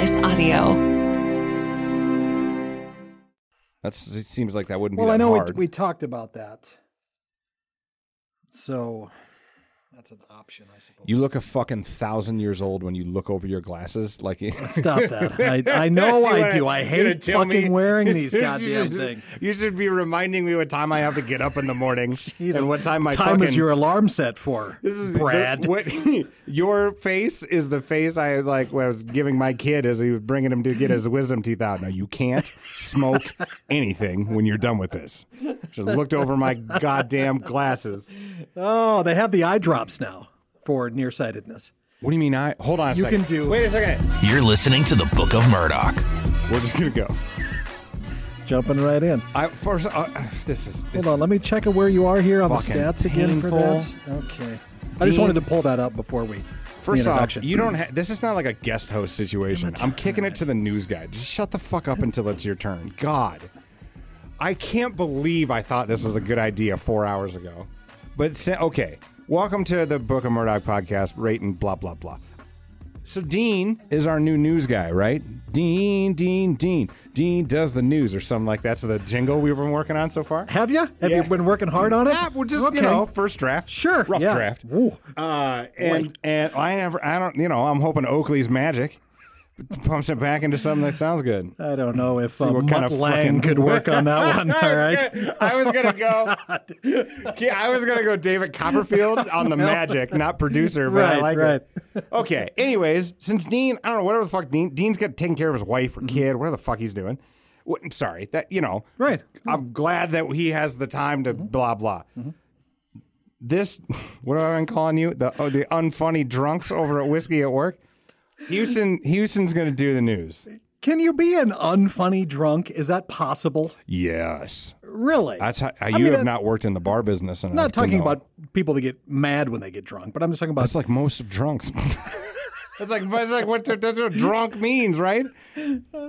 Slice Audio. That's it seems like that wouldn't Well, be that I know we, we talked about that. So that's an option, I suppose. you look a fucking thousand years old when you look over your glasses. Like Stop that. I, I know I wanna- do. I hate tell me- fucking wearing these You goddamn should- things. You should be reminding me what time I have to get up in the morning Jesus. and what time my time fucking is your alarm set for, This is Brad? the- what your face is the face I like when I was giving my kid as he was bringing him to get his wisdom teeth out. Now you can't smoke anything when you're done with this. Just looked over my goddamn glasses. oh, they have the eye drops now for nearsightedness. What do you mean? I hold on. A You second. can do- Wait a second. You're listening to the Book of Murdoch. We're just gonna go. Jumping right in. I first. Uh, this is. This Hold on, let me check where you are here on the stats again for that. Okay. I just wanted to pull that up before we. First the off, you don't. Ha- this is not like a guest host situation. I'm kicking it to the news guy. Just shut the fuck up until it's your turn. God, I can't believe I thought this was a good idea four hours ago. But sa- okay, welcome to the Book of Murdoch podcast. Rate and blah blah blah. So Dean is our new news guy, right? Dean, Dean, Dean, Dean does the news or something like that's the jingle we've been working on so far. Have you? Have Yeah. you been working hard on it? Yeah, well, just okay. you know, first draft. Sure, rough yeah. draft. Uh, and and I never, I don't, you know, I'm hoping Oakley's magic pumps it back into something that sounds good. I don't know if uh, what kind of Lang fucking- could work on that one. All I right. gonna- I was gonna go. Yeah, I was gonna go David Copperfield on the magic, not producer. But I Right, like right. it. Okay. Anyways, since Dean, I don't know whatever the fuck Dean, Dean's got taking care of his wife or kid, whatever the fuck he's doing. What, I'm sorry that you know. Mm-hmm. Right. I'm glad that he has the time to blah blah. This, what have I been calling you? The oh, the unfunny drunks over at whiskey at work. Houston, Houston's gonna do the news. Can you be an unfunny drunk? Is that possible? Yes, Really? that's how you mean, have uh, not worked in the bar business. I'm not talking about people that get mad when they get drunk, but I'm just talking about That's like most of drunks. that's like that's like what that's what drunk means, right?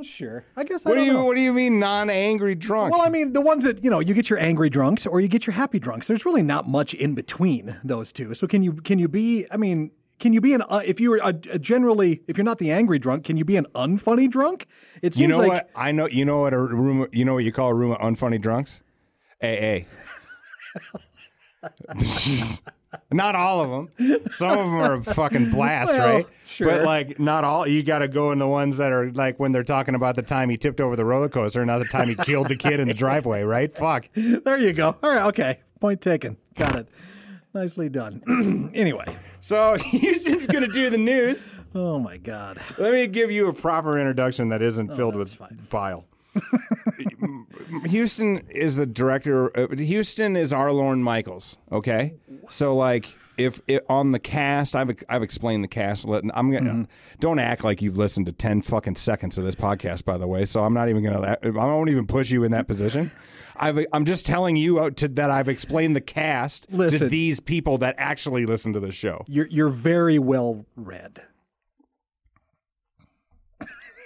sure. I guess What I do don't you know. what do you mean non-angry drunk? Well, I mean, the ones that you know, you get your angry drunks or you get your happy drunks. There's really not much in between those two. So can you can you be? I mean, can you be an uh, if you were a, a generally if you're not the angry drunk, can you be an unfunny drunk? It you seems know like what I know. You know what a room. You know what you call a room of unfunny drunks? AA. not all of them. Some of them are a fucking blast, Well, right? sure. But like, not all. You got to go in the ones that are like when they're talking about the time he tipped over the roller coaster, not the time he killed the kid in the driveway, right? Fuck. there you go. All right, okay, point taken. Got it. Nicely done. anyway, So Houston's gonna do the news. oh my God. Let me give you a proper introduction that isn't filled with Oh, fine. bile. Houston is the director. Uh, Houston is our Lorne Michaels. Okay, so like if it, on the cast, I've I've explained the cast. Let- I'm gonna Mm-hmm. don't act like you've listened to ten fucking seconds of this podcast. By the way, so I'm not even gonna. I won't even push you in that position. I've, I'm just telling you out to, that I've explained the cast to these people that actually listen to the show. You're you're very well read.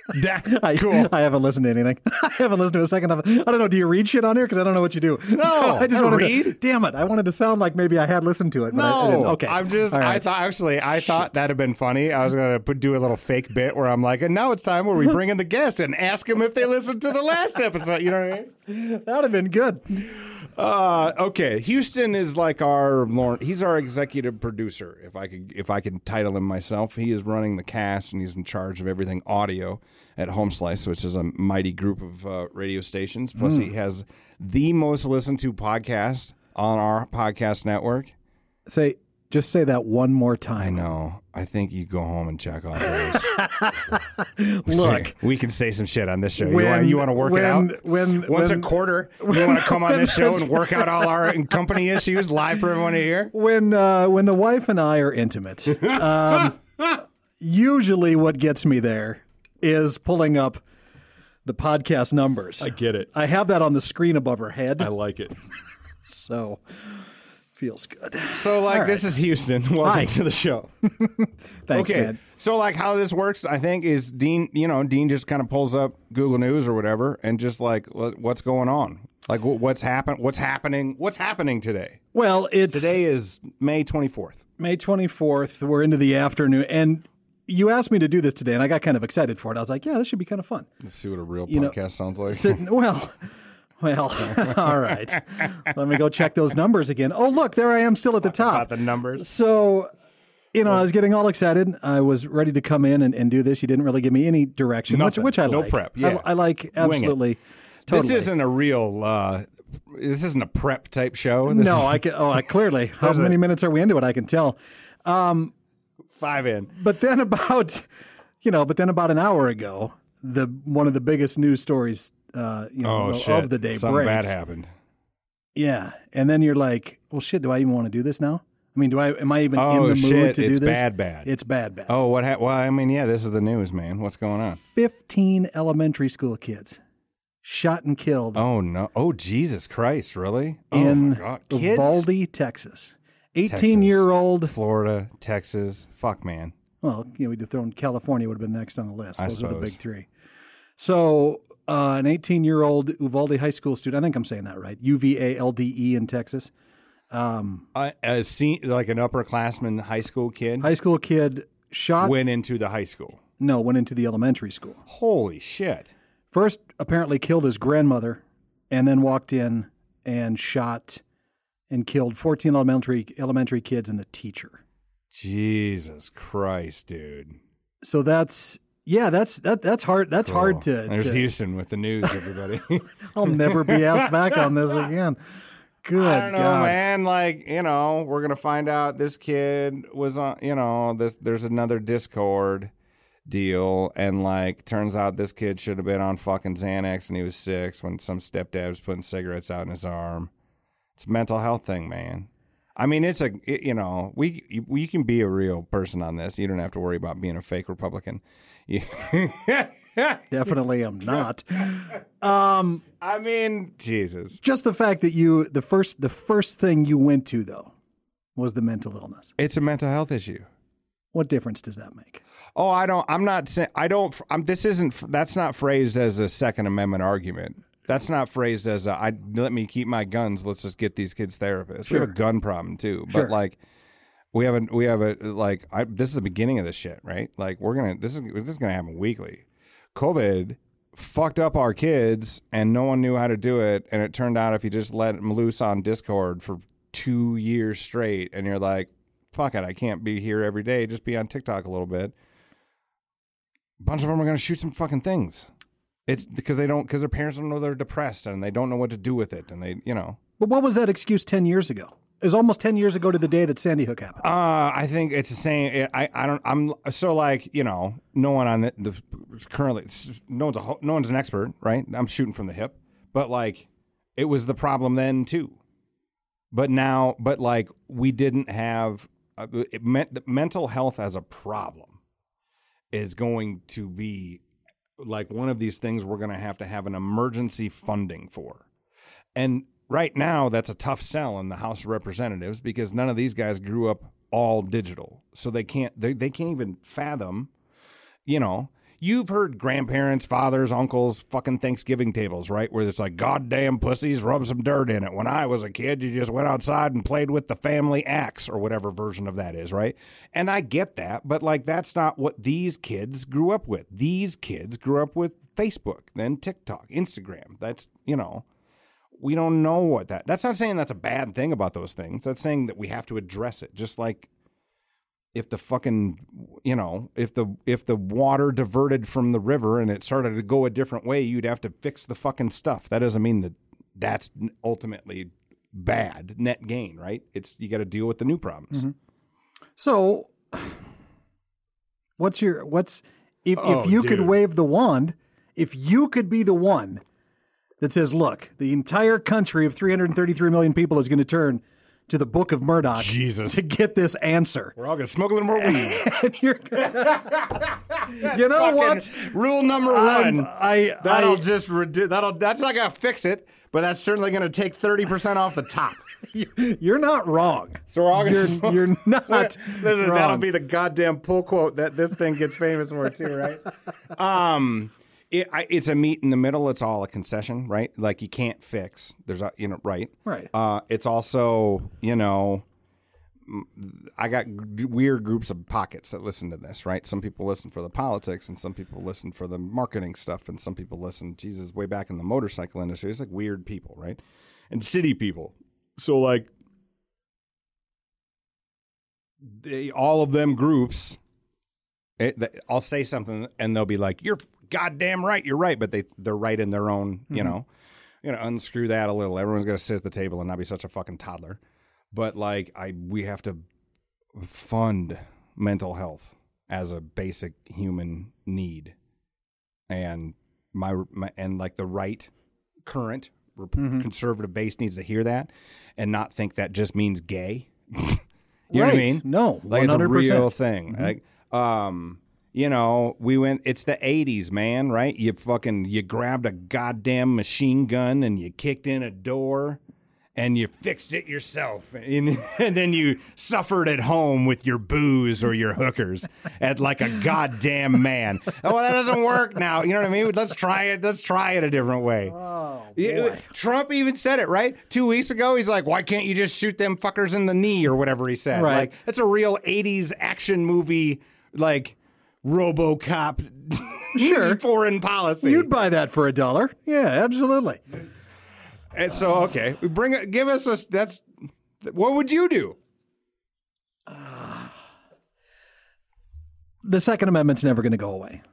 I, cool. I haven't listened to anything. I haven't listened to a second of it. I don't know. Do you read shit on here? Because I don't know what you do. No, I just I wanted read. to. Damn it! I wanted to sound like maybe I had listened to it, but I, I No, didn't. Okay, I'm just. All I thought actually, I thought that'd have been funny. I was gonna put do a little fake bit where I'm like, and now it's time where we bring in the guests and ask them if they listened to the last episode. You know what I mean? that would have been good. Uh, okay. Houston is like our. He's our executive producer. If I could, if I can title him myself, he is running the cast and he's in charge of everything audio at Home Slice, which is a mighty group of uh, radio stations. Plus, he has the most listened to podcast on our podcast network. Say, just say that one more I time. know. I think you go home and check off those. Look, we can say some shit on this show. When- you want to work when- it out? when- once when- a quarter, you want to come on this show and work out all our company issues live for everyone to hear? when uh, when the wife and I are intimate, um, usually what gets me there is pulling up the podcast numbers. I get it. I have that on the screen above her head, I like it. so feels good. So, like, All this is Houston. Welcome Hi. to the show. Thanks, okay. man. So, like, how this works, I think, is Dean. You know, Dean just kind of pulls up Google News or whatever, and just like, what's going on? Like, what's happen? What's happening? What's happening today? Well, it's Today is May twenty fourth. May 24th. We're into the afternoon. And you asked me to do this today, and I got kind of excited for it. I was like, yeah, this should be kind of fun. Let's see what a real know, podcast sounds like. Sitting, well, well, all right. Let me go check those numbers again. Oh, look, there I am still at the top. About the numbers. So, you know, I was getting all excited. I was ready to come in and, and do this. You didn't really give me any direction, which, Nothing. which I No like. prep. I- Yeah. I, like absolutely. Totally. This isn't a real. Uh, this isn't a prep type show. This no, is I can. Oh, I clearly. How many minutes are we into it? I can tell. five in. But then about, you know, but then about an hour ago, the one of the biggest news stories, uh, you know, Oh of shit! the day Something breaks. bad happened. Yeah, and then you're like, well, shit. Do I even want to do this now? I mean, do I? Am I even Oh, in the mood shit, to it's do this? bad, bad. It's bad, bad. Oh, what? Ha- well, I mean, yeah, this is the news, man. What's going on? Fifteen elementary school kids shot and killed Oh no! Oh Jesus Christ! Really? oh in my God. Kids? Uvalde, Texas. Eighteen-year-old. Florida, Texas. Fuck, man. Well, you know, we'd have thrown California would have been next on the list. Those are the big three. So, uh, an 18 year old Uvalde high school student, I think I'm saying that right, U V A L D E in Texas. Um, Uh, a se- like an upperclassman high school kid high school kid shot, went into the high school. no, went into the elementary school. Holy shit! First, apparently killed his grandmother and then walked in and shot and killed 14 elementary, elementary kids and the teacher. Jesus Christ, dude. So that's, yeah, that's that that's hard. That's hard to. There's to- Houston with the news, everybody. I'll never be asked back on this again. Good I don't know, God. man. Like, you know, we're gonna find out this kid was on. You know, this there's another Discord deal, and like, turns out this kid should have been on fucking Xanax, and he was six when some stepdad was putting cigarettes out in his arm. It's a mental health thing, man. I mean, it's a it- you know we you, you can be a real person on this. You don't have to worry about being a fake Republican. You- Definitely am not. Um, I mean, Jesus. just the fact that you the first the first thing you went to though was the mental illness. It's a mental health issue. What difference does that make? Oh, I don't. I'm not saying. I don't. I'm, this isn't. That's not phrased as a Second Amendment argument. That's not phrased as a. I let me keep my guns. Let's just get these kids therapists. We have a gun problem too. Sure. But like, we have a. We have a like. I, this is the beginning of this shit, right? Like we're gonna. This is this is gonna happen weekly. COVID fucked up our kids, and no one knew how to do it. And it turned out if you just let them loose on Discord for two years straight, and you're like, fuck it, I can't be here every day. Just be on TikTok a little bit a bunch of them are to shoot some fucking things. It's because they don't because their parents don't know they're depressed and they don't know what to do with it and they you know. But what was that excuse ten years ago? Was almost ten years ago to the day that Sandy Hook happened. Uh, I think it's the same. I I don't. I'm so like you know no one on the, the currently no one's a, no one's an expert right. I'm shooting from the hip, but like it was the problem then too. But now, but like we didn't have uh, it meant that mental health as a problem is going to be like one of these things we're going to have to have an emergency funding for. And right now, that's a tough sell in the House of Representatives because none of these guys grew up all digital, so they can't they, they can't even fathom. You know, you've heard grandparents, fathers, uncles, fucking Thanksgiving tables, right? Where it's like, "Goddamn pussies, rub some dirt in it." When I was a kid, you just went outside and played with the family axe or whatever version of that is, right? And I get that, but like that's not what these kids grew up with. These kids grew up with Facebook, then TikTok, Instagram. That's you know we don't know what that that's not saying that's a bad thing about those things. That's saying that we have to address it. Just like if the fucking you know if the if the water diverted from the river and it started to go a different way you'd have to fix the fucking stuff. That doesn't mean that that's ultimately bad net gain right? It's you got to deal with the new problems. Mm-hmm. So, what's your what's if Oh, if you could wave the wand, if you could be the one that says, "Look, the entire country of 333 million people is going to turn to the Book of Murdoch Jesus. to get this answer," we're all gonna smoke a little more weed you know what? Rule number one I That'll I, just redu- that'll that's not gonna fix it, but that's certainly gonna take thirty percent off the top. you're not wrong. So we're all gonna You're smoke- you're not This is, wrong. that'll be the goddamn pull quote that this thing gets famous for too, right? um, it, I, it's a meet in the middle. It's all a concession, right? Like you can't fix. There's a you know right, Right. Uh, it's also you know I got g- weird groups of pockets that listen to this, right? Some people listen for the politics, and some people listen for the marketing stuff, and some people listen, Jesus, way back in the motorcycle industry. It's like weird people, right? And city people. So like, they all of them groups. It, I'll say something, and they'll be like, "You're goddamn right, you're right," but they they're right in their own, you know, you know, unscrew that a little. Everyone's gonna sit at the table and not be such a fucking toddler. But like I we have to fund mental health as a basic human need. And my, my and like the right current rep- conservative base needs to hear that and not think that just means gay. You know what i mean? No, like it's a 100%. real thing. Like um you know we went it's the 80s man right? You fucking you grabbed a goddamn machine gun and you kicked in a door and you fixed it yourself. And, and then you suffered at home with your booze or your hookers at like a goddamn man. Oh well that doesn't work now. You know what i mean? Let's try it let's try it a different way. Oh, trump even said it right? Two weeks ago he's like why can't you just shoot them fuckers in the knee? or whatever he said. Right. like that's a real 80s action movie like robocop Sure. foreign policy You'd buy that for a dollar. Yeah, absolutely. And so, okay, we bring it. Give us a. That's what would you do? The Second Amendment's never going to go away.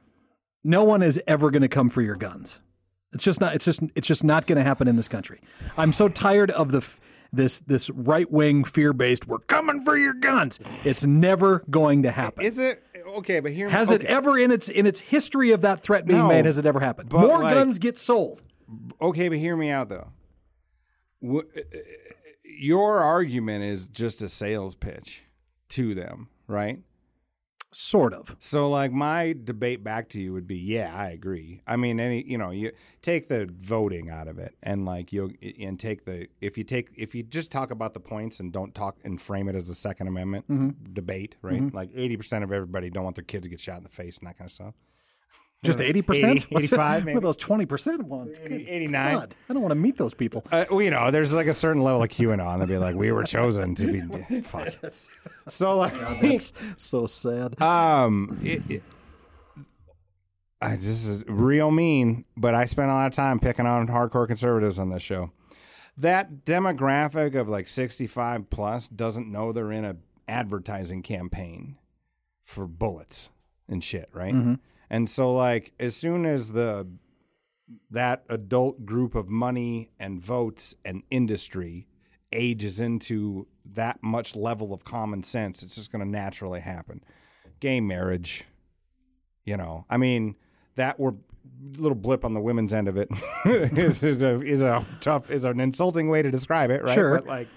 No one is ever going to come for your guns. It's just not. It's just. It's just not going to happen in this country. I'm so tired of the f- this this right wing fear based. We're coming for your guns. It's never going to happen. Is it okay? But here Has it ever in its in its history of that threat being No, made? Has it ever happened? More like- guns get sold. Okay, but hear me out though. Wh- uh, uh, Your argument is just a sales pitch to them, right? Sort of. So like my debate back to you would be, yeah, I agree. I mean, any you know, you take the voting out of it, and like you and take the if you take if you just talk about the points and don't talk and frame it as a Second Amendment mm-hmm. debate, right? Mm-hmm. Like eighty percent of everybody don't want their kids to get shot in the face and that kind of stuff. Just eighty percent. 80, 85 maybe? What those twenty percent ones? Good 89. God, I don't want to meet those people. Uh, well, you know, there's like a certain level of QAnon. They'd be like, we were chosen to be. Fuck. So like, That's so sad. Um, it, it, I, this is real mean, but I spent a lot of time picking on hardcore conservatives on this show. That demographic of like 65 plus doesn't know they're in a advertising campaign for bullets and shit, right? And so like as soon as the that adult group of money and votes and industry ages into that much level of common sense, it's just going to naturally happen. Gay marriage, you know, I mean, that were little blip on the women's end of it is, is a is a tough is an insulting way to describe it, right? Sure. But like,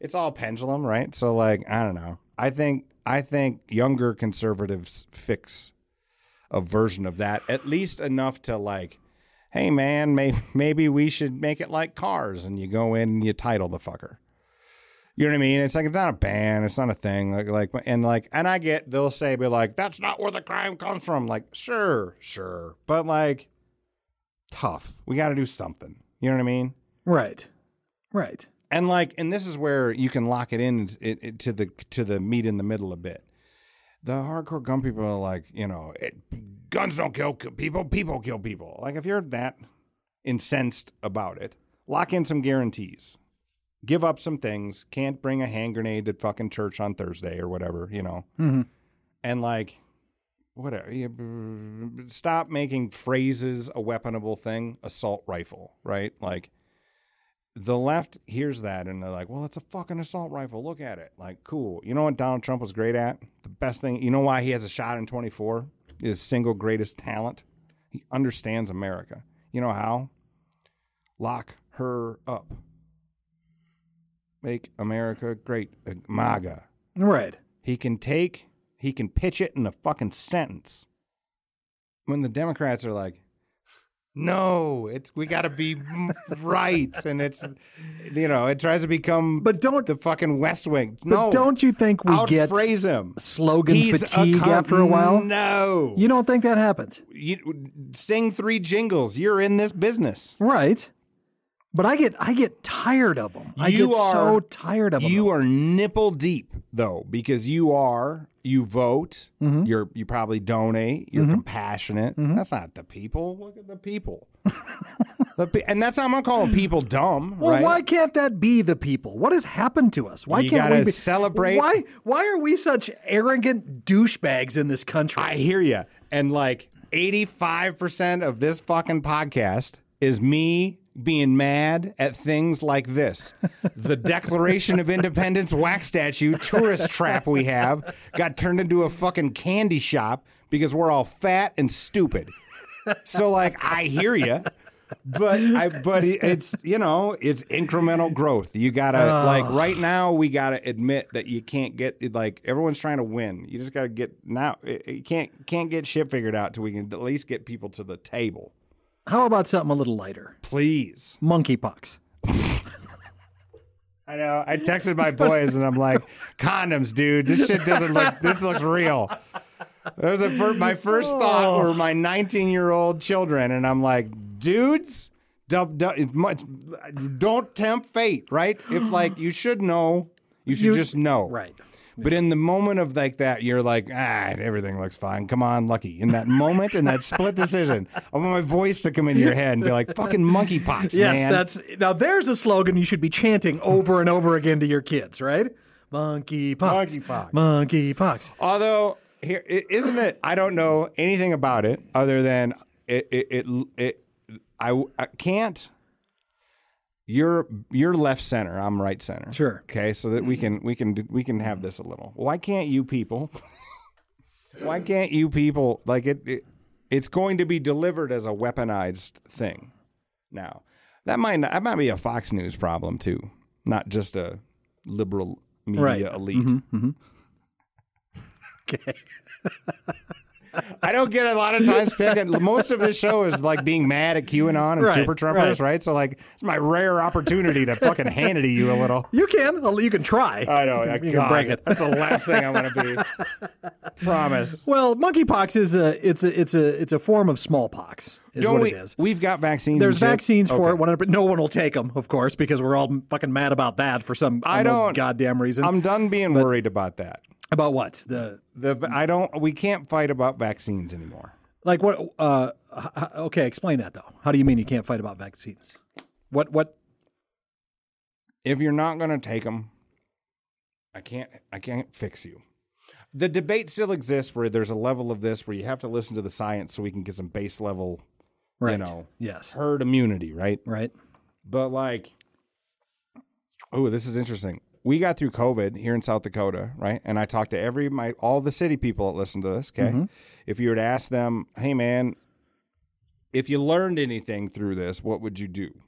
it's all pendulum, right? So like, I don't know. I think I think younger conservatives fix a version of that at least enough to like hey man maybe, maybe we should make it like cars and you go in and you title the fucker. You know what i mean? It's like it's not a ban it's not a thing like like and like and i get they'll say be like that's not where the crime comes from. Like sure sure but like tough. We got to do something. You know what i mean? Right. Right. and like and this is where you can lock it in it, it, to the to the meet in the middle a bit the hardcore gun people are like you know it, guns don't kill people people kill people. Like if you're that incensed about it lock in some guarantees. Give up some things. Can't bring a hand grenade to fucking church on thursday or whatever you know? Mm-hmm. And like whatever you, stop making phrases a weaponable thing. Assault rifle right? Like the left hears that and they're like, well, it's a fucking assault rifle. Look at it. Like, cool. You know what Donald Trump was great at? The best thing, you know why he has a shot in 24? His single greatest talent? He understands America. You know how? Lock her up. Make America great. Uh, MAGA. Right. He can take, he can pitch it in a fucking sentence. When the Democrats are like, no, it's we got to be right, and it's you know it tries to become But don't- the fucking West Wing. But No, don't you think we get outphrase him. slogan He's fatigue cunt. after a while? No, You don't think that happens? you sing three jingles. You're in this business. Right. But I get I get tired of them. I You get so tired of them. You are nipple deep though, because you are you vote. Mm-hmm. You're you probably donate. You're compassionate. That's not the people. Look at the people. The pe- and that's not, I'm not calling people dumb, Well, right? why can't that be the people? What has happened to us? Why You can't we be, celebrate- Why why are we such arrogant douchebags in this country? I hear you. And like 85% of this fucking podcast is me being mad at things like this. The Declaration of Independence wax statue tourist trap we have got turned into a fucking candy shop because we're all fat and stupid. So like I hear you. But I but it's you know it's incremental growth. You gotta like right now we gotta admit that you can't get like everyone's trying to win. You just gotta get now. You can't can't get shit figured out till we can at least get people to the table. How about something a little lighter? Please. Monkeypox. I know. I texted my boys and I'm like, condoms, dude. This shit doesn't look. This looks real. That was a fir- my first thought were my 19 year old children, and I'm like, dudes, don't, don't, much, don't tempt fate, right? If like you should know, you should You- just know, Right. But in the moment of like that, you're like, ah, everything looks fine. Come on, Lucky. In that moment, in that split decision, I want my voice to come into your head and be like, fucking monkeypox, Yes, man. that's now. There's a slogan you should be chanting over and over again to your kids, right? Monkeypox. Monkeypox. Monkeypox. Although here isn't it? I don't know anything about it other than it. It. It. it I, I can't. You're you're left center. I'm right center. Sure. Okay, so that we mm-hmm. can we can we can have this a little. Why can't you people? why can't you people like it, it? It's going to be delivered as a weaponized thing. Now that might not, that might be a Fox News problem too, not just a liberal media Right. elite. Mm-hmm, mm-hmm. Okay. I don't get a lot of times picking. Most of this show is like being mad at QAnon and Right, Super Trumpers, right. right. So like, it's my rare opportunity to fucking hand it to you a little. You can. You can try. I know. You can, you can break it. That's the last thing I want to be. Promise. Well, monkeypox is a it's a it's a it's a form of smallpox. Is Don't what we, it is. We've got vaccines. There's vaccines for Okay. it, 100, but no one will take them, of course, because we're all fucking mad about that for some I don't- goddamn reason. I'm done being worried about that. About what the The I don't. We can't fight about vaccines anymore. like what? Uh, okay, explain that though. How do you mean you can't fight about vaccines? What what? If you're not going to take them, I can't. I can't fix you. The debate still exists where there's a level of this where you have to listen to the science so we can get some base level, Right. you know, Yes. herd immunity, right? Right. But like, oh, this is interesting. We got through COVID here in South Dakota, right? And I talked to every my all the city people that listen to this. Okay, mm-hmm. if you were to ask them, hey man, if you learned anything through this, what would you do?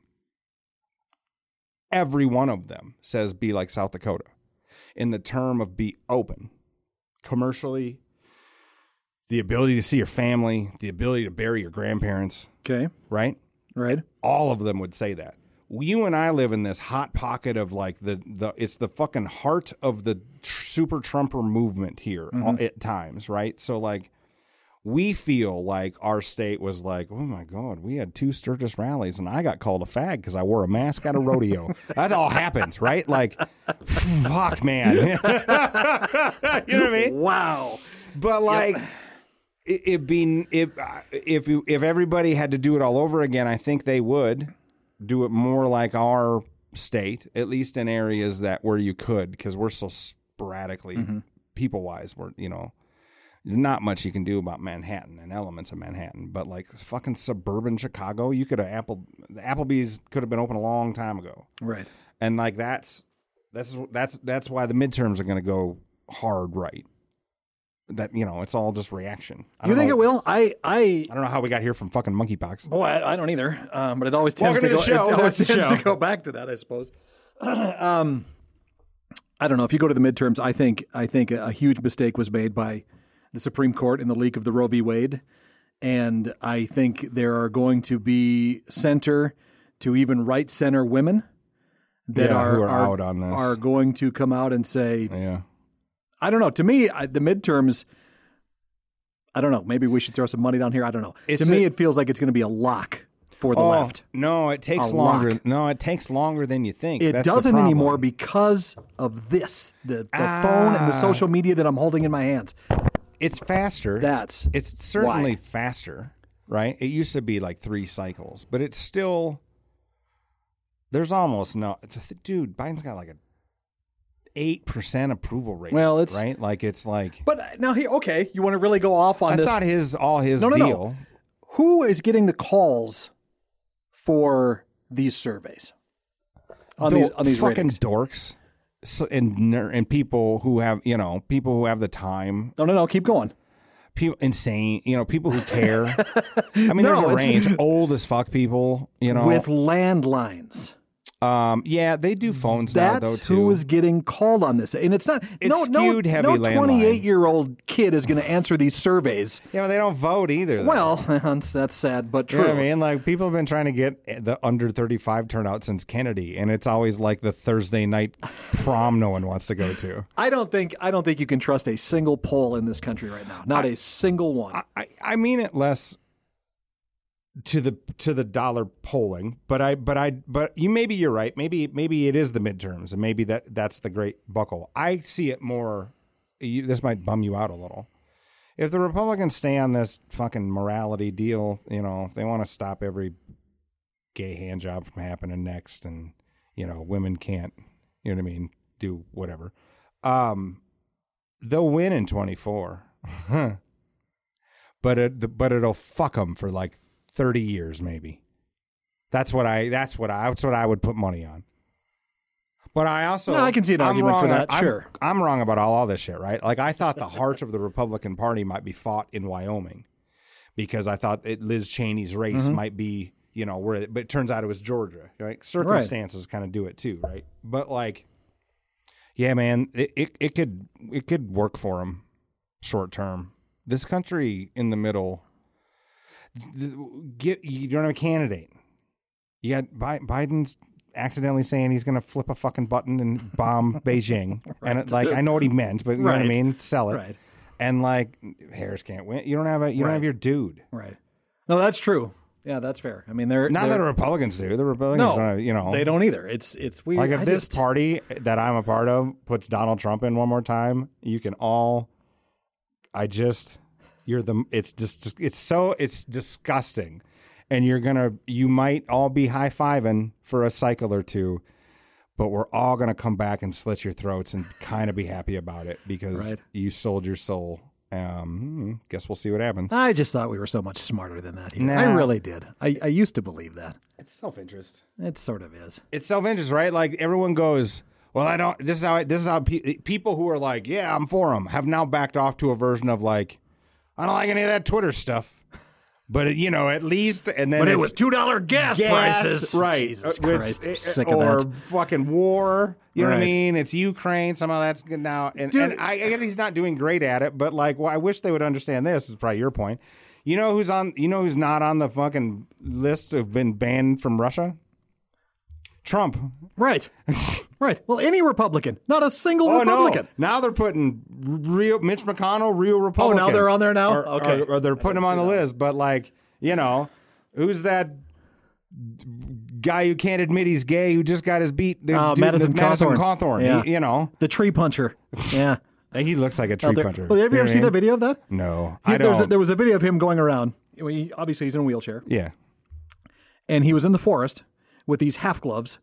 Every one of them says be like South Dakota, in the term of be open, commercially. The ability to see your family, the ability to bury your grandparents, Okay. right? Right. all of them would say that. You and I live in this hot pocket of like the the it's the fucking heart of the tr- super Trumper movement here all- at times, right? So like we feel like our state was like, oh my god, we had two Sturgis rallies and I got called a fag because I wore a mask at a rodeo. that all happens, right? Like, fuck, man. you know what I mean? Wow. But like, it, it'd be if if you, if everybody had to do it all over again, I think they would do it more like our state, at least in areas that where you could, because we're so sporadically mm-hmm. people wise. We're you know. Not much you can do about Manhattan and elements of Manhattan, but like fucking suburban Chicago, you could have Apple Applebee's could have been open a long time ago Right. and like that's that's that's that's why the midterms are going to go hard right that you know it's all just reaction I You think know, it will? I I i don't know how we got here from fucking monkeypox Boy, I, I don't either. Um, but it always tends Welcome to to go. the show. It always That's tends show. to go back to that, I suppose. um, I don't know. If you go to the midterms, I think I think a, a huge mistake was made by the Supreme Court in the leak of the Roe v. Wade, and I think there are going to be center to even right center women that Yeah, are, who are out on this. are going to come out and say, yeah I don't know. To me, I, the midterms. I don't know. Maybe we should throw some money down here. I don't know. It's to me, it feels like it's going to be a lock for the Oh, left. No, it takes A longer. lock. No, it takes longer than you think. It That's doesn't anymore because of this the, the phone and the Ah. social media that I'm holding in my hands. It's faster. That's it's, it's certainly why. faster, right? It used to be like three cycles, but it's still there's almost no dude. Biden's got like a eight percent approval rate. Well, it's- right. Like it's like But uh, now here, okay, you want to really go off on that's this? not his all his No, no, no. deal. Who is getting the calls for these surveys on The these on these fucking ratings? dorks and and people who have you know people who have the time No, no, no. Keep going. people insane you know people who care i mean No, there's a range old as fuck people you know With landlines. Um yeah they do phones now though too who is getting called on this, and it's not. It's no, no, skewed heavy no. landline. Twenty-eight-year-old kid is going to answer these surveys. yeah but they don't vote either though. Well, that's, that's sad, but you true. know what I mean? Like people have been trying to get the under 35 turnout since Kennedy, and it's always like the Thursday night prom no one wants to go to. I don't think I don't think you can trust a single poll in this country right now. Not a single one. I, I mean it less to the to the dollar polling, but I but I but you maybe you're right. Maybe maybe it is the midterms, and maybe that that's the great buckle. I see it more. You, this might bum you out a little. If the Republicans stay on this fucking morality deal, you know, if they want to stop every gay hand job from happening next, and you know, women can't, you know what I mean, do whatever. Um, they'll win in 24. but it but it'll fuck them for like 30 years maybe. That's what I that's what I that's what I would put money on. But I also No, I can see an I'm argument for that, I'm- sure. I'm wrong about all, all this shit, right? Like I thought the heart of the Republican Party might be fought in Wyoming because I thought it, Liz Cheney's race Mm-hmm. might be, you know, where but it turns out it was Georgia. Right? Circumstances kind of do it too, right? But like yeah, man, it, it it could it could work for him short term. This country in the middle get you don't have a candidate. You got Bi- Biden's accidentally saying he's going to flip a fucking button and bomb Beijing, and it, like I know what he meant, but you know what I mean, sell it. Right. And like Harris can't win. You don't have a you don't have your dude. Right. No, that's true. Yeah, that's fair. I mean, they're Not they're, that the Republicans do. The Republicans, no, you know, they don't either. It's it's weird. Like if I this just- party that I'm a part of puts Donald Trump in one more time, you can all. I just, you're the. It's just. It's so. It's disgusting, and you're gonna. You might all be high fiving for a cycle or two, but we're all gonna come back and slit your throats and kind of be happy about it because Right. you sold your soul. Um, hmm, guess we'll see what happens. I just thought we were so much smarter than that. Here. Nah. I really did. I, I used to believe that. It's self interest. It sort of is. it's self interest, right? Like everyone goes, well, I don't. This is how. I, this is how pe- people who are like, yeah, I'm for them, have now backed off to a version of like, I don't like any of that Twitter stuff. But you know, at least, and then But it was two dollar gas, gas, prices, right? Jesus uh, which- Christ, uh, I'm sick of or that. fucking war. You know what I mean? It's Ukraine. Somehow that's good now, and, Dude. and I, I get he's not doing great at it. But like, well, I wish they would understand this. Is probably your point. You know who's on? You know who's not on the fucking list of been banned from Russia? Trump. Right, right. Well, any Republican, not a single Oh Republican. no! Now they're putting real Mitch McConnell, real Republicans. Oh, now they're on there now? Or, Okay. or, or they're putting him on the list. But like, you know, who's that guy who can't admit he's gay who just got his beat? The, Oh, dude- Madison the Madison Cawthorn. Cawthorn. Yeah. He- you know, The tree puncher. Yeah. he looks like a tree puncher. Well, have you know ever seen that video of that? No, He- I there, was a, don't. there was a video of him going around. He- obviously, he's in a wheelchair, yeah. and he was in the forest with these half gloves,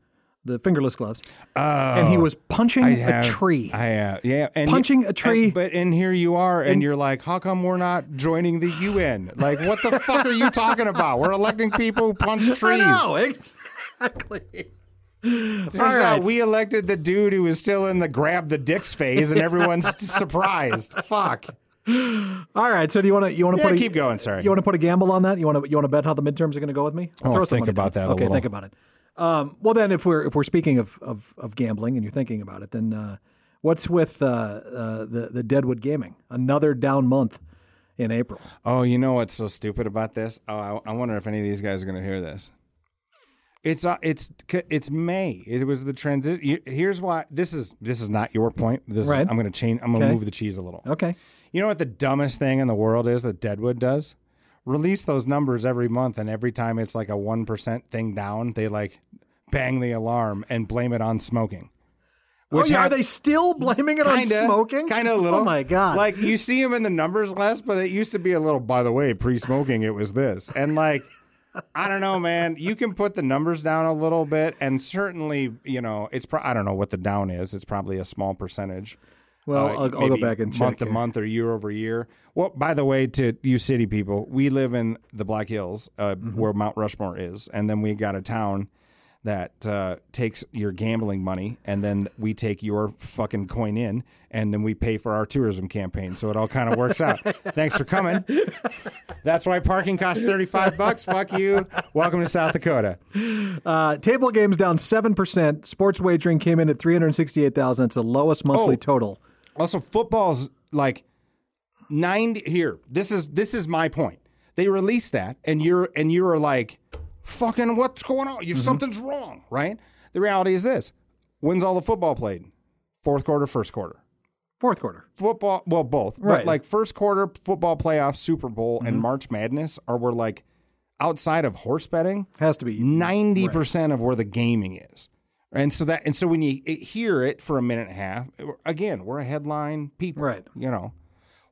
the fingerless gloves, and he oh, was punching Oh. I a have- tree. I have, yeah, and Punching a tree. and- but and here you are, and, you're like, how come we're not joining the UN? Like, what the fuck are you talking about? We're electing people who punch trees. I know exactly. Turns All right. out we elected the dude who was still in the grab the dicks phase, and everyone's surprised. Fuck. All right. So do you want to you want to Yeah, put a, keep going, sorry. You want to put a gamble on that? You want to you want to bet how the midterms are going to go with me? I'll Throw think about down. that a Okay, little. think about it. Um, well, then, if we're if we're speaking of of, of gambling and you're thinking about it, then uh, what's with uh, uh, the the Deadwood Gaming? Another down month in April. Oh, you know what's so stupid about this? Oh, I, I wonder if any of these guys are going to hear this. It's uh, it's it's May. It was the transition. Here's why. This is this is not your point. This is, Right. I'm going to change. I'm going to Okay. move the cheese a little. Okay. You know what the dumbest thing in the world is that Deadwood does? Release those numbers every month, and every time it's like a one percent thing down, they like bang the alarm and blame it on smoking. oh, yeah, hap- are they still blaming it on Kinda, smoking? Kind of a little. Oh my god! Like you see them in the numbers less, but it used to be a little. By the way, pre-smoking, it was this, and like. I don't know, man. You can put the numbers down a little bit, and certainly, you know, it's. Pro- I don't know what the down is. It's probably a small percentage. Well, Uh, I'll, I'll go back and check month to here. month or year over year. Well, by the way, to you city people, we live in the Black Hills, uh, Mm-hmm. where Mount Rushmore is, and then we got a town that uh, takes your gambling money, and then we take your fucking coin in, and then we pay for our tourism campaign. So it all kind of works out. Thanks for coming. That's why parking costs thirty five bucks. Fuck you. Welcome to South Dakota. Uh, table games down seven percent. Sports wagering came in at three hundred sixty-eight thousand. It's the lowest monthly Oh. total. Also, football's like ninety. Here, this is this is my point. They release that, and you're and you're like, fucking, what's going on? You mm-hmm. something's wrong, right? The reality is this: when's all the football played? Fourth quarter, first quarter. Fourth quarter. Football, well, both, Right. but like first quarter football playoff, Super Bowl, and mm-hmm. March Madness are where like outside of horse betting, Has to be. ninety percent of where the gaming is. And so that and so when you hear it for a minute and a half, again, we're a headline people, Right. You know,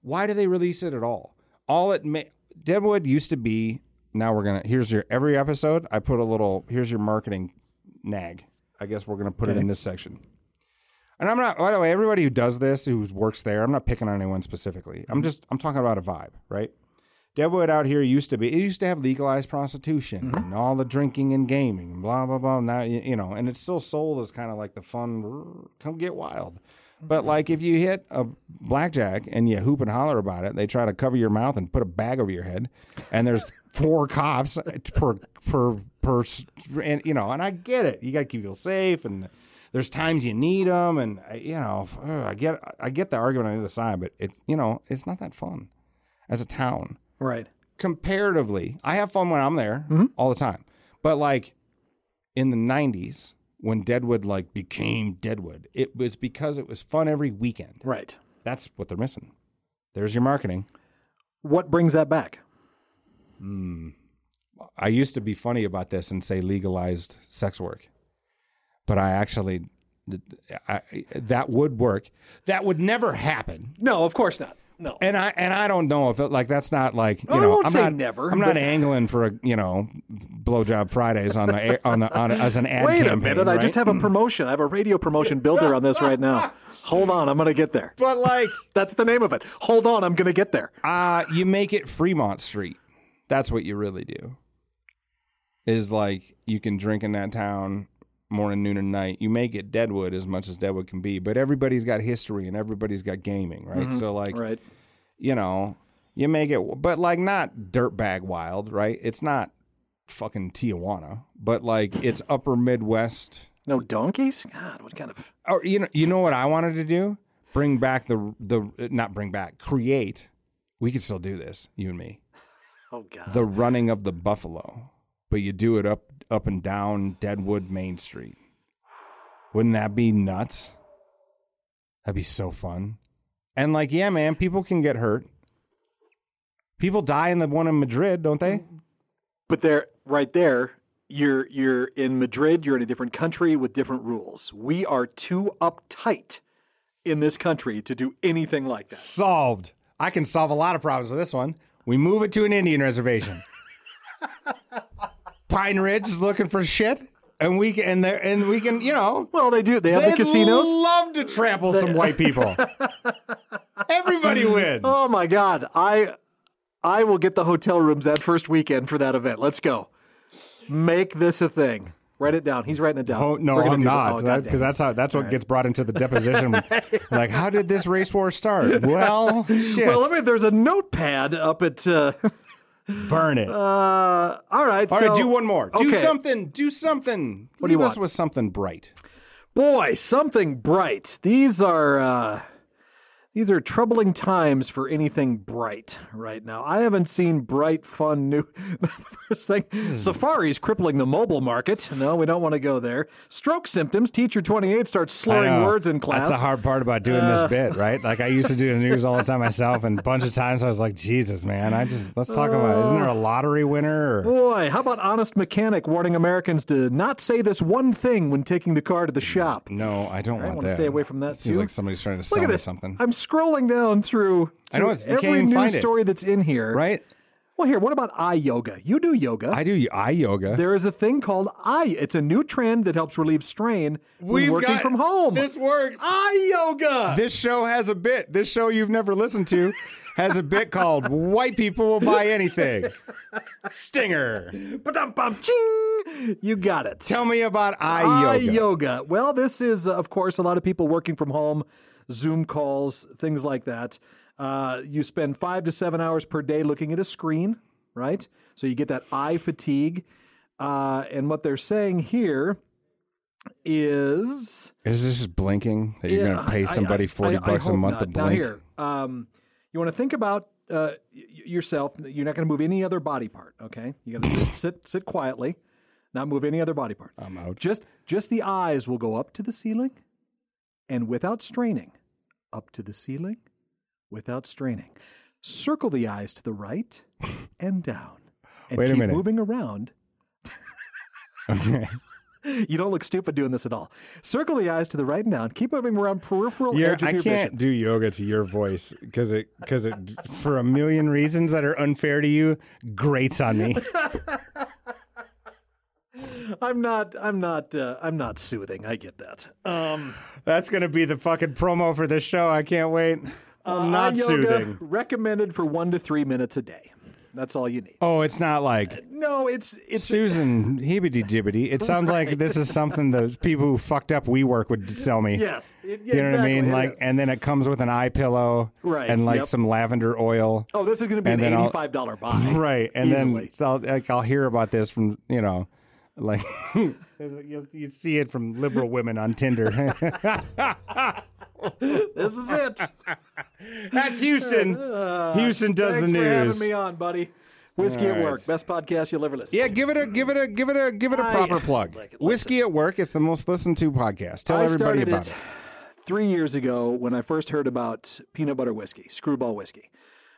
why do they release it at all? All it ma- Deadwood used to be. Now we're gonna. Here's your every episode. I put a little. Here's your marketing nag. I guess we're gonna put it in this section. And I'm not. By the way, everybody who does this, who works there, I'm not picking on anyone specifically. I'm mm-hmm. just. I'm talking about a vibe, right? Deadwood out here used to be. It used to have legalized prostitution mm-hmm. and all the drinking and gaming and blah blah blah. Now you, you know, and it's still sold as kind of like the fun. Come get wild. But mm-hmm. like if you hit a blackjack and you hoop and holler about it, they try to cover your mouth and put a bag over your head, and there's four cops uh, per per per, and you know, and I get it. You got to keep people safe, and there's times you need them, and I- you know, I get I get the argument on the other side, but it's you know, it's not that fun as a town Right. comparatively, I have fun when I'm there mm-hmm. all the time. But like in the 90s, when Deadwood like became Deadwood, it was because it was fun every weekend. Right. That's what they're missing. There's your marketing. What brings that back? Hmm. I used to be funny about this and say legalized sex work, but I actually I, that would work. That would never happen. No, of course not. No. And I and I don't know if it, like that's not like you I know won't I'm say not never, I'm not angling for a you know blowjob Fridays on the air, on the on as an ad Wait a campaign, minute. I just have a promotion. I have a radio promotion builder on this right now. Hold on. I'm going to get there. but like That's the name of it. Hold on. I'm going to get there. uh you make it Fremont Street. That's what you really do. Is like you can drink in that town morning, noon, and night. You may get Deadwood as much as Deadwood can be, but everybody's got history and everybody's got gaming, right? Mm-hmm. So like Right. you know, you make it, but like not dirtbag wild, right? It's not fucking Tijuana, but like it's upper Midwest. No donkeys? God, what kind of. Or you know, you know what I wanted to do? Bring back the the not bring back, create. We could still do this, you and me. Oh, God. The running of the buffalo, but you do it up up and down Deadwood Main Street. Wouldn't that be nuts? That'd be so fun. And like, yeah, man, people can get hurt. People die in the one in Madrid, don't they? But they're right there, you're you're in Madrid. You're in a different country with different rules. We are too uptight in this country to do anything like that. Solved. I can solve a lot of problems with this one. We move it to an Indian reservation. Pine Ridge is looking for shit, and we can and there and we can, you know, Well, they do. They have the casinos. Love to trample some white people. Everybody wins. Oh my God! I I will get the hotel rooms that first weekend for that event. Let's go. Make this a thing. Write it down. He's writing it down. Oh, no, We're I'm not. Because that's how that's what gets brought into the deposition. like, how did this race war start? Well, shit. Well, let me. There's a notepad up at. Uh, burn it. uh, all right. All so, right, do one more. Do okay. something. Do something. What do you Leave us want? with something bright. Boy, something bright. These are uh, These are troubling times for anything bright right now. I haven't seen bright, fun new. the first thing, Safari's crippling the mobile market. No, we don't want to go there. Stroke symptoms. Teacher 28 starts slurring words in class. Uh, That's the hard part about doing this bit, right? Like I used to do the news all the time myself, and a bunch of times I was like, Jesus, man, I just let's talk about. Isn't there a lottery winner? Or, Boy, how about honest mechanic warning Americans to not say this one thing when taking the car to the shop? no, I don't I want want to stay away from that It seems too. like somebody's trying to sell Look at me something, I'm scrolling down through, I know, it's- you can't every even news find it. story that's in here. right? Well, here, what about eye yoga? You do yoga. I do eye yoga. there is a thing called eye. It's a new trend that helps relieve strain when We've working got- from home. This works. eye yoga. This show has a bit. This show you've never listened to has a bit called "White People Will Buy Anything." Stinger. Ba-dum-bum, ching. You got it. Tell me about eye, Eye yoga. yoga. Well, this is, uh, of course, a lot of people working from home, Zoom calls, things like that. Uh, you spend five to seven hours per day looking at a screen, right? So you get that eye fatigue. Uh, and what they're saying here is Is this just blinking that you're Yeah, going to pay somebody I- forty I- I bucks a month not. to blink? Now here, um, you want to think about uh, y- yourself. You're not going to move any other body part. Okay, you got to sit sit quietly, not move any other body part. I'm out. Just just the eyes will go up to the ceiling, and without straining, up to the ceiling, without straining. Circle the eyes to the right and down, and Wait a keep minute. moving around. Okay. You don't look stupid doing this at all. Circle the eyes to the right and down. Keep moving around peripheral You're- edge of I your can't vision. do yoga to your voice because it because it for a million reasons that are unfair to you grates on me. I'm not. I'm not. Uh, I'm not soothing. I get that. Um, That's gonna be the fucking promo for this show. I can't wait. Uh, I'm not yoga soothing. recommended for one to three minutes a day. That's all you need. Oh, it's not like uh, No, it's it's Susan Hibbity Jibbity. It sounds like this is something the people who fucked up WeWork would sell me. yes. It, You know what I mean? it Like, is. and then it comes with an eye pillow, Right, And like yep. some lavender oil, oh, this is going to be and an eighty-five dollar buy. right? And Easily. then so I'll, like I'll hear about this from you know, like you, you see it from liberal women on Tinder. This is it. That's Houston. Uh, Houston does Thanks the for having me on, buddy. Whiskey at work, best podcast you'll ever listen. To. Yeah, to. give it a give it a give it a give it a I- proper plug. like it, Whiskey at work. is the most listened to podcast. Tell I everybody started about it it. three years ago when I first heard about peanut butter whiskey, screwball whiskey.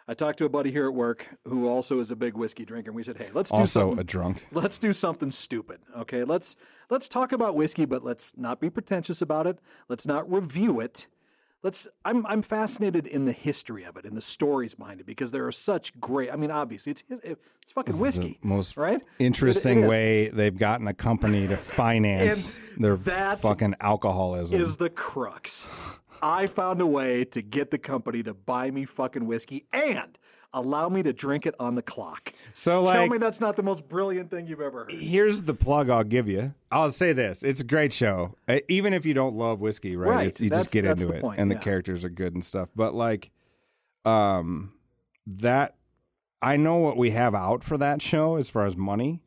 I talked to a buddy here at work who also is a big whiskey drinker, and we said, "Hey, let's do Also something. a drunk. let's do something stupid, okay? Let's let's talk about whiskey, but let's not be pretentious about it. Let's not review it. Let's. I'm I'm fascinated in the history of it, and the stories behind it, because there are such great. I mean, obviously, it's it's fucking whiskey, most right? It- interesting way they've gotten a company to finance their fucking alcoholism. is the crux. I found a way to get the company to buy me fucking whiskey and allow me to drink it on the clock. so Tell me that's not the most brilliant thing you've ever heard. here's the plug I'll give you. I'll say this: it's a great show, Uh, even if you don't love whiskey, right? Right. It's, you That's- just get into it, point, and yeah. the characters are good and stuff. But like, um, that I know what we have out for that show as far as money.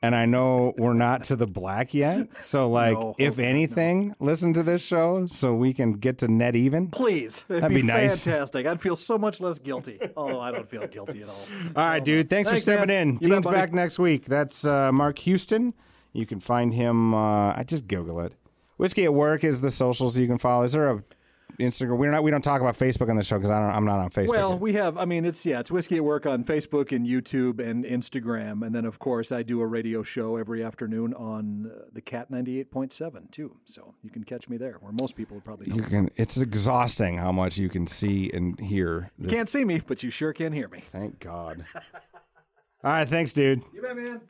And I know we're not to the black yet. So, like, No, if anything, listen to this show so we can get to net even. Please. It'd That'd be, be nice. fantastic. I'd feel so much less guilty. Oh, I don't feel guilty at all. All right, dude. Thanks, Thanks, for stepping man. in. You Dean's buddy. back next week. That's uh, Mark Houston. You can find him. Uh, I just Google it. Whiskey at Work is the socials you can follow. Is there a Instagram? We're not. We don't talk about Facebook on the show because I don't. I'm not on Facebook. Well, yet. we have, I mean, it's, yeah, it's Whiskey at Work on Facebook and YouTube and Instagram. And then, of course, I do a radio show every afternoon on uh, the Cat 98.7, too. So you can catch me there, where most people would probably you can. It's exhausting how much you can see and hear. This. Can't see me, but you sure can hear me. Thank God. All right, thanks, dude. You bet, man.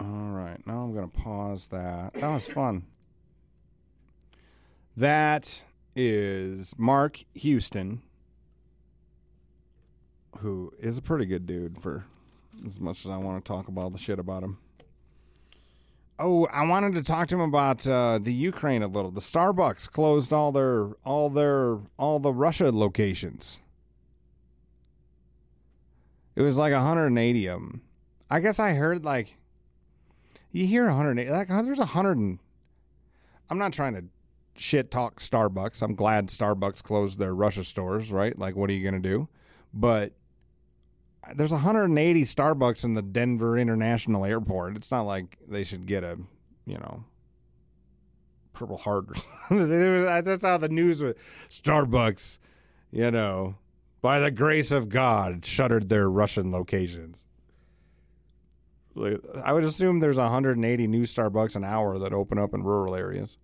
All right, now I'm going to pause that. That was fun. That is Mark Houston, who is a pretty good dude for as much as I want to talk about the shit about him. Oh, I wanted to talk to him about uh, the Ukraine a little. The Starbucks closed all their all their all the Russia locations. It was like 180 of them. I guess I heard like you hear 180 like there's 100 and I'm not trying to shit talk Starbucks. I'm glad Starbucks closed their Russia stores, right? Like, what are you going to do? But there's 180 Starbucks in the Denver International Airport. It's not like they should get a, you know, Purple Heart. That's how the news was. Starbucks, you know, by the grace of God, shuttered their Russian locations. I would assume there's 180 new Starbucks an hour that open up in rural areas.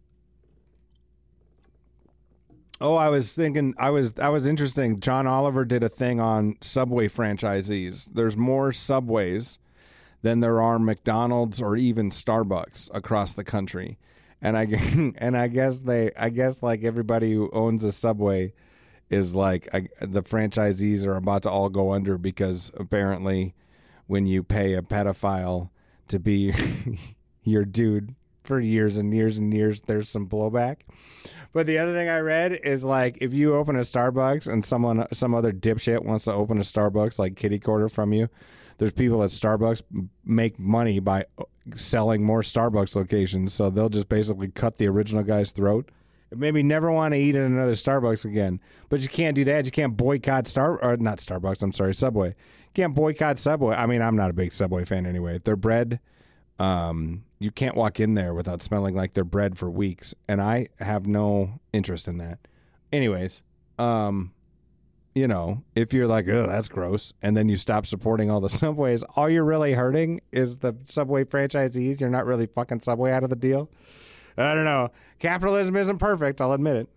Oh, I was thinking I was that was interesting. John Oliver did a thing on Subway franchisees. There's more Subways than there are McDonald's or even Starbucks across the country. And I and I guess they I guess like everybody who owns a Subway is like I, the franchisees are about to all go under because apparently when you pay a pedophile to be your dude for years and years and years there's some blowback. But the other thing I read is like if you open a Starbucks and someone some other dipshit wants to open a Starbucks like kitty quarter from you, there's people at Starbucks make money by uh, selling more Starbucks locations, so they'll just basically cut the original guy's throat. It made me never want to eat at another Starbucks again. But you can't do that. You can't boycott Star or not Starbucks. I'm sorry, Subway. You can't boycott Subway. I mean, I'm not a big Subway fan anyway. Their bread, um, you can't walk in there without smelling like their bread for weeks, and I have no interest in that. Anyways, um, you know, if you're like, oh, that's gross, and then you stop supporting all the subways, all you're really hurting is the subway franchisees. You're not really fucking Subway out of the deal. I don't know. Capitalism isn't perfect. I'll admit it.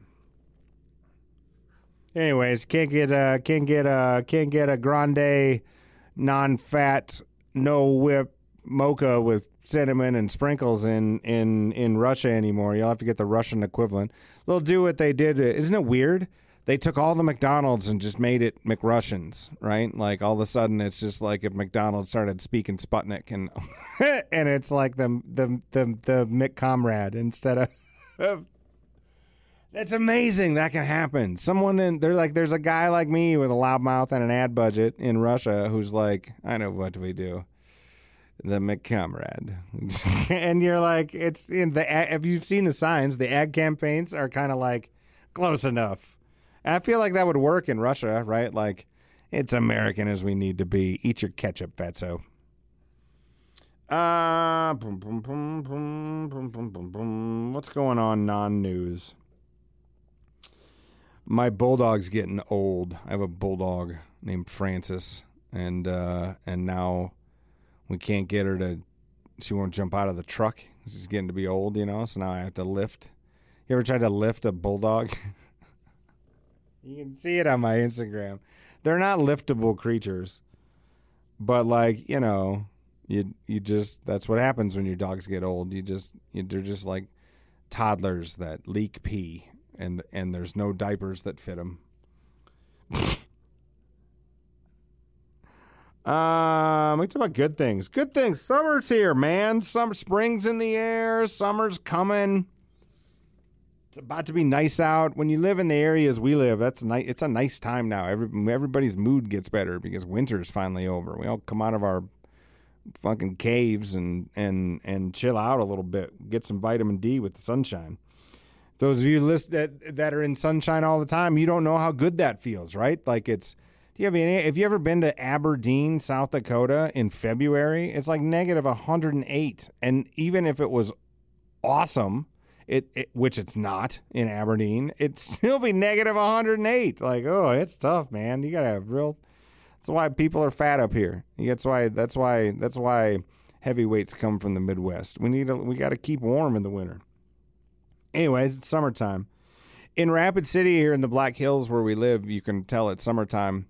Anyways, can't get a can't get a can't get a grande, non-fat, no whip mocha with cinnamon and sprinkles in in in Russia anymore. You'll have to get the Russian equivalent. They'll do what they did. Isn't it weird? They took all the McDonald's and just made it McRussians, right? Like all of a sudden, it's just like if McDonald's started speaking Sputnik, and and it's like the the the the McComrade instead of. That's amazing. That can happen. Someone in they're like, there's a guy like me with a loud mouth and an ad budget in Russia who's like, I know what do we do the McComrade. and you're like, it's in the, if you've seen the signs, the ad campaigns are kind of like close enough. I feel like that would work in Russia, right? Like, it's American as we need to be. Eat your ketchup, fatso. Uh, boom, boom, boom, boom, boom, boom, boom, boom. What's going on non news? My bulldog's getting old. I have a bulldog named Francis, and uh, and now we can't get her to she won't jump out of the truck. She's getting to be old you know so now i have to lift. You ever tried to lift a bulldog? You can see it on my instagram. They're not liftable creatures but like you know you you just that's what happens when your dogs get old. You just you, they're just like toddlers that leak pee and and there's no diapers that fit them Um, we talk about good things. Good things. Summer's here, man. Summer, spring's in the air. Summer's coming. It's about to be nice out. When you live in the areas we live, that's nice. It's a nice time now. Every, everybody's mood gets better because winter's finally over. We all come out of our fucking caves and and and chill out a little bit. Get some vitamin D with the sunshine. Those of you list that that are in sunshine all the time, you don't know how good that feels, right? Like it's do you have any? Have you ever been to Aberdeen, South Dakota in February? It's like negative 108, and even if it was awesome, it, it which it's not in Aberdeen, it'd still be negative 108. Like, oh, it's tough, man. You gotta have real. That's why people are fat up here. That's why. That's why. That's why heavyweights come from the Midwest. We need. To, we got to keep warm in the winter. Anyways, it's summertime. In Rapid City here in the Black Hills where we live, you can tell it's summertime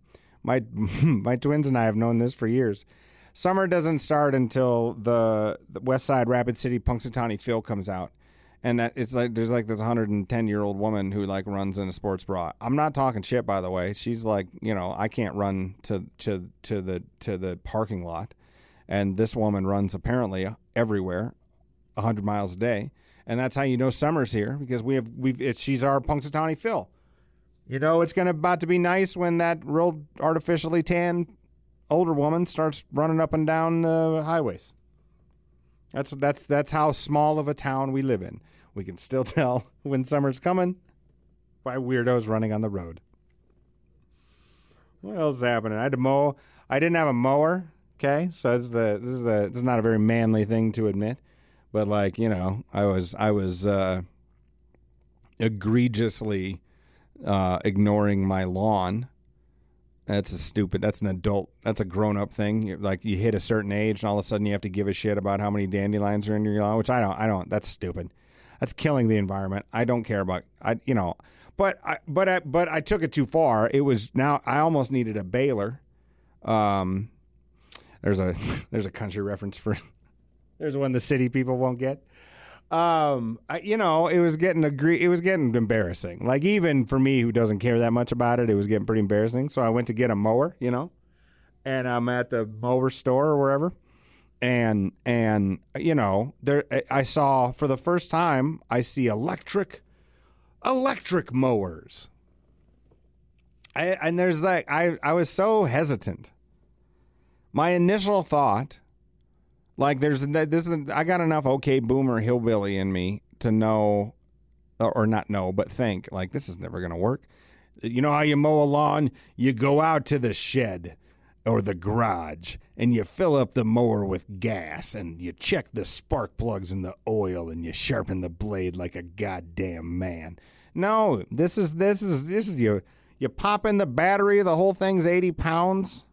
my my twins and I have known this for years. Summer doesn't start until the, the West Side Rapid City Punxsutawney Phil comes out, and that it's like there's like this 110 year old woman who like runs in a sports bra. I'm not talking shit, by the way. She's like, you know, I can't run to to to the to the parking lot, and this woman runs apparently everywhere, 100 miles a day, and that's how you know summer's here because we have we've she's our Punxsutawney Phil. You know, it's going to about to be nice when that real artificially tan older woman starts running up and down the highways. That's that's that's how small of a town we live in. We can still tell when summer's coming by weirdos running on the road. What else is happening? I had to mow. I didn't have a mower. Okay, so this is the this is the this is not a very manly thing to admit, but like you know, I was I was uh, egregiously uh, ignoring my lawn. That's a stupid. That's an adult. That's a grown up thing. You- Like you hit a certain age, and all of a sudden you have to give a shit about how many dandelions are in your lawn. Which I don't. I don't. That's stupid. That's killing the environment. I don't care about. I you know. But I but I but I took it too far. It was now. I almost needed a baler. Um, there's a there's a country reference for. There's one the city people won't get um I, you know it was getting agree it was getting embarrassing. Like even for me who doesn't care that much about it it was getting pretty embarrassing. So i went to get a mower you know and i'm at the mower store or wherever. And and you know there I- saw for the first time i see electric electric mowers. I, and there's like i i was so hesitant. My initial thought like there's this is I got enough okay boomer hillbilly in me to know or not know but think like this is never going to work. You know how you mow a lawn? You go out to the shed or the garage and you fill up the mower with gas and you check the spark plugs and the oil and you sharpen the blade like a goddamn man. No, this is this is this is you you pop in the battery, the whole thing's 80 pounds.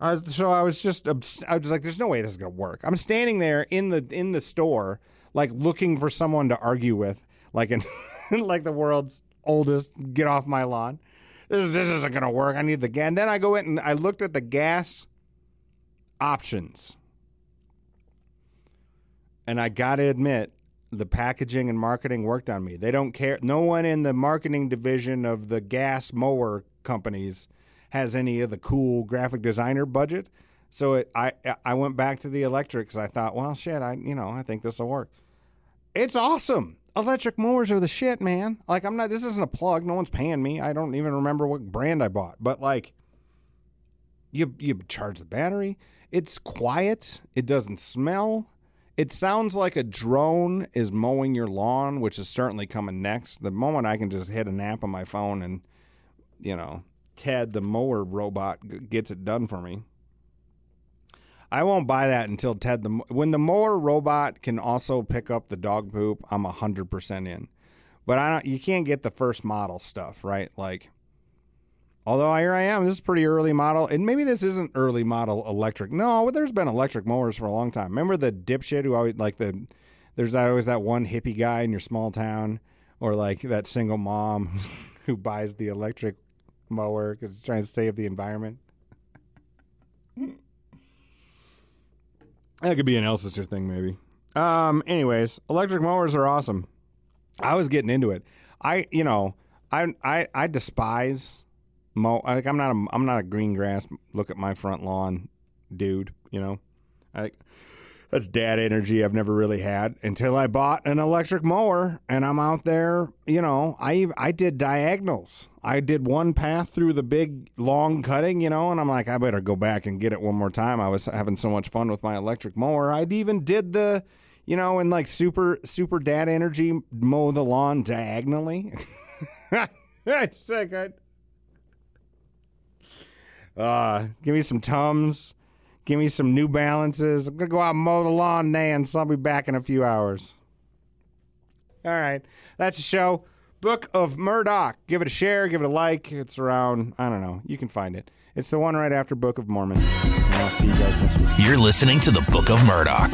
I was, so I was just I was like, "There's no way this is gonna work." I'm standing there in the in the store, like looking for someone to argue with, like in like the world's oldest get off my lawn. This, this isn't gonna work. I need the gas. And then I go in and I looked at the gas options, and I gotta admit, the packaging and marketing worked on me. They don't care. No one in the marketing division of the gas mower companies has any of the cool graphic designer budget. So it, I I went back to the electrics. I thought, well, shit, I you know I think this will work. It's awesome. Electric mowers are the shit, man. Like I'm not. This isn't a plug. No one's paying me. I don't even remember what brand I bought. But like, you you charge the battery. It's quiet. It doesn't smell. It sounds like a drone is mowing your lawn, which is certainly coming next. The moment I can just hit an app on my phone and, you know, Ted the mower robot g- gets it done for me. I won't buy that until Ted the when the mower robot can also pick up the dog poop. I'm hundred percent in, but I don't. You can't get the first model stuff, right? Like, although here I am, this is pretty early model, and maybe this isn't early model electric. No, but there's been electric mowers for a long time. Remember the dipshit who always like the there's always that one hippie guy in your small town, or like that single mom who buys the electric mower because trying to save the environment. That could be an Elsister thing, maybe. Um. Anyways, electric mowers are awesome. I was getting into it. I, you know, I, I, I despise mow. Like I'm not a, I'm not a green grass. Look at my front lawn, dude. You know, I, that's dad energy I've never really had until I bought an electric mower and I'm out there, you know, I I did diagonals. I did one path through the big long cutting, you know, and I'm like I better go back and get it one more time. I was having so much fun with my electric mower. I even did the you know, and like super super dad energy mow the lawn diagonally. That's so good. Uh, give me some Tums. Give me some New Balances. I'm to go out and mow the lawn, Nance. I'll be back in a few hours. All right. That's the show. Book of Murdoch. Give it a share. Give it a like. It's around, I don't know. You can find it. It's the one right after Book of Mormon. And I'll see you guys next week. You're listening to the Book of Murdoch.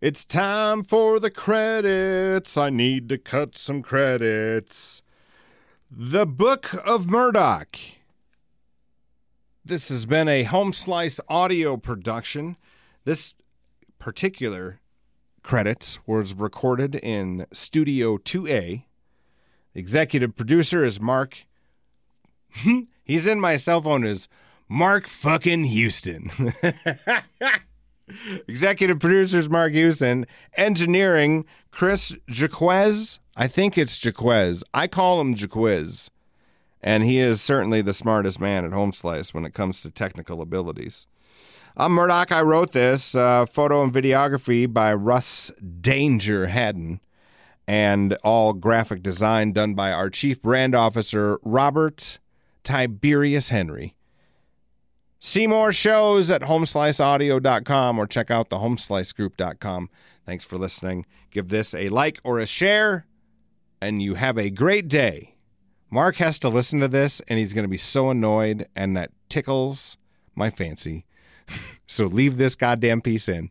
It's time for the credits. I need to cut some credits. The Book of Murdoch. This has been a home slice audio production. This particular credits was recorded in Studio 2A. Executive producer is Mark. He's in my cell phone as Mark fucking Houston. Executive producers Mark Houston, engineering Chris Jaquez. I think it's Jaquez. I call him Jaquez. And he is certainly the smartest man at Home Slice when it comes to technical abilities. I'm Murdoch. I wrote this. Uh, photo and videography by Russ Danger Haddon. And all graphic design done by our chief brand officer, Robert Tiberius Henry. See more shows at homesliceaudio.com or check out the homeslicegroup.com. Thanks for listening. Give this a like or a share, and you have a great day. Mark has to listen to this, and he's going to be so annoyed, and that tickles my fancy. so leave this goddamn piece in.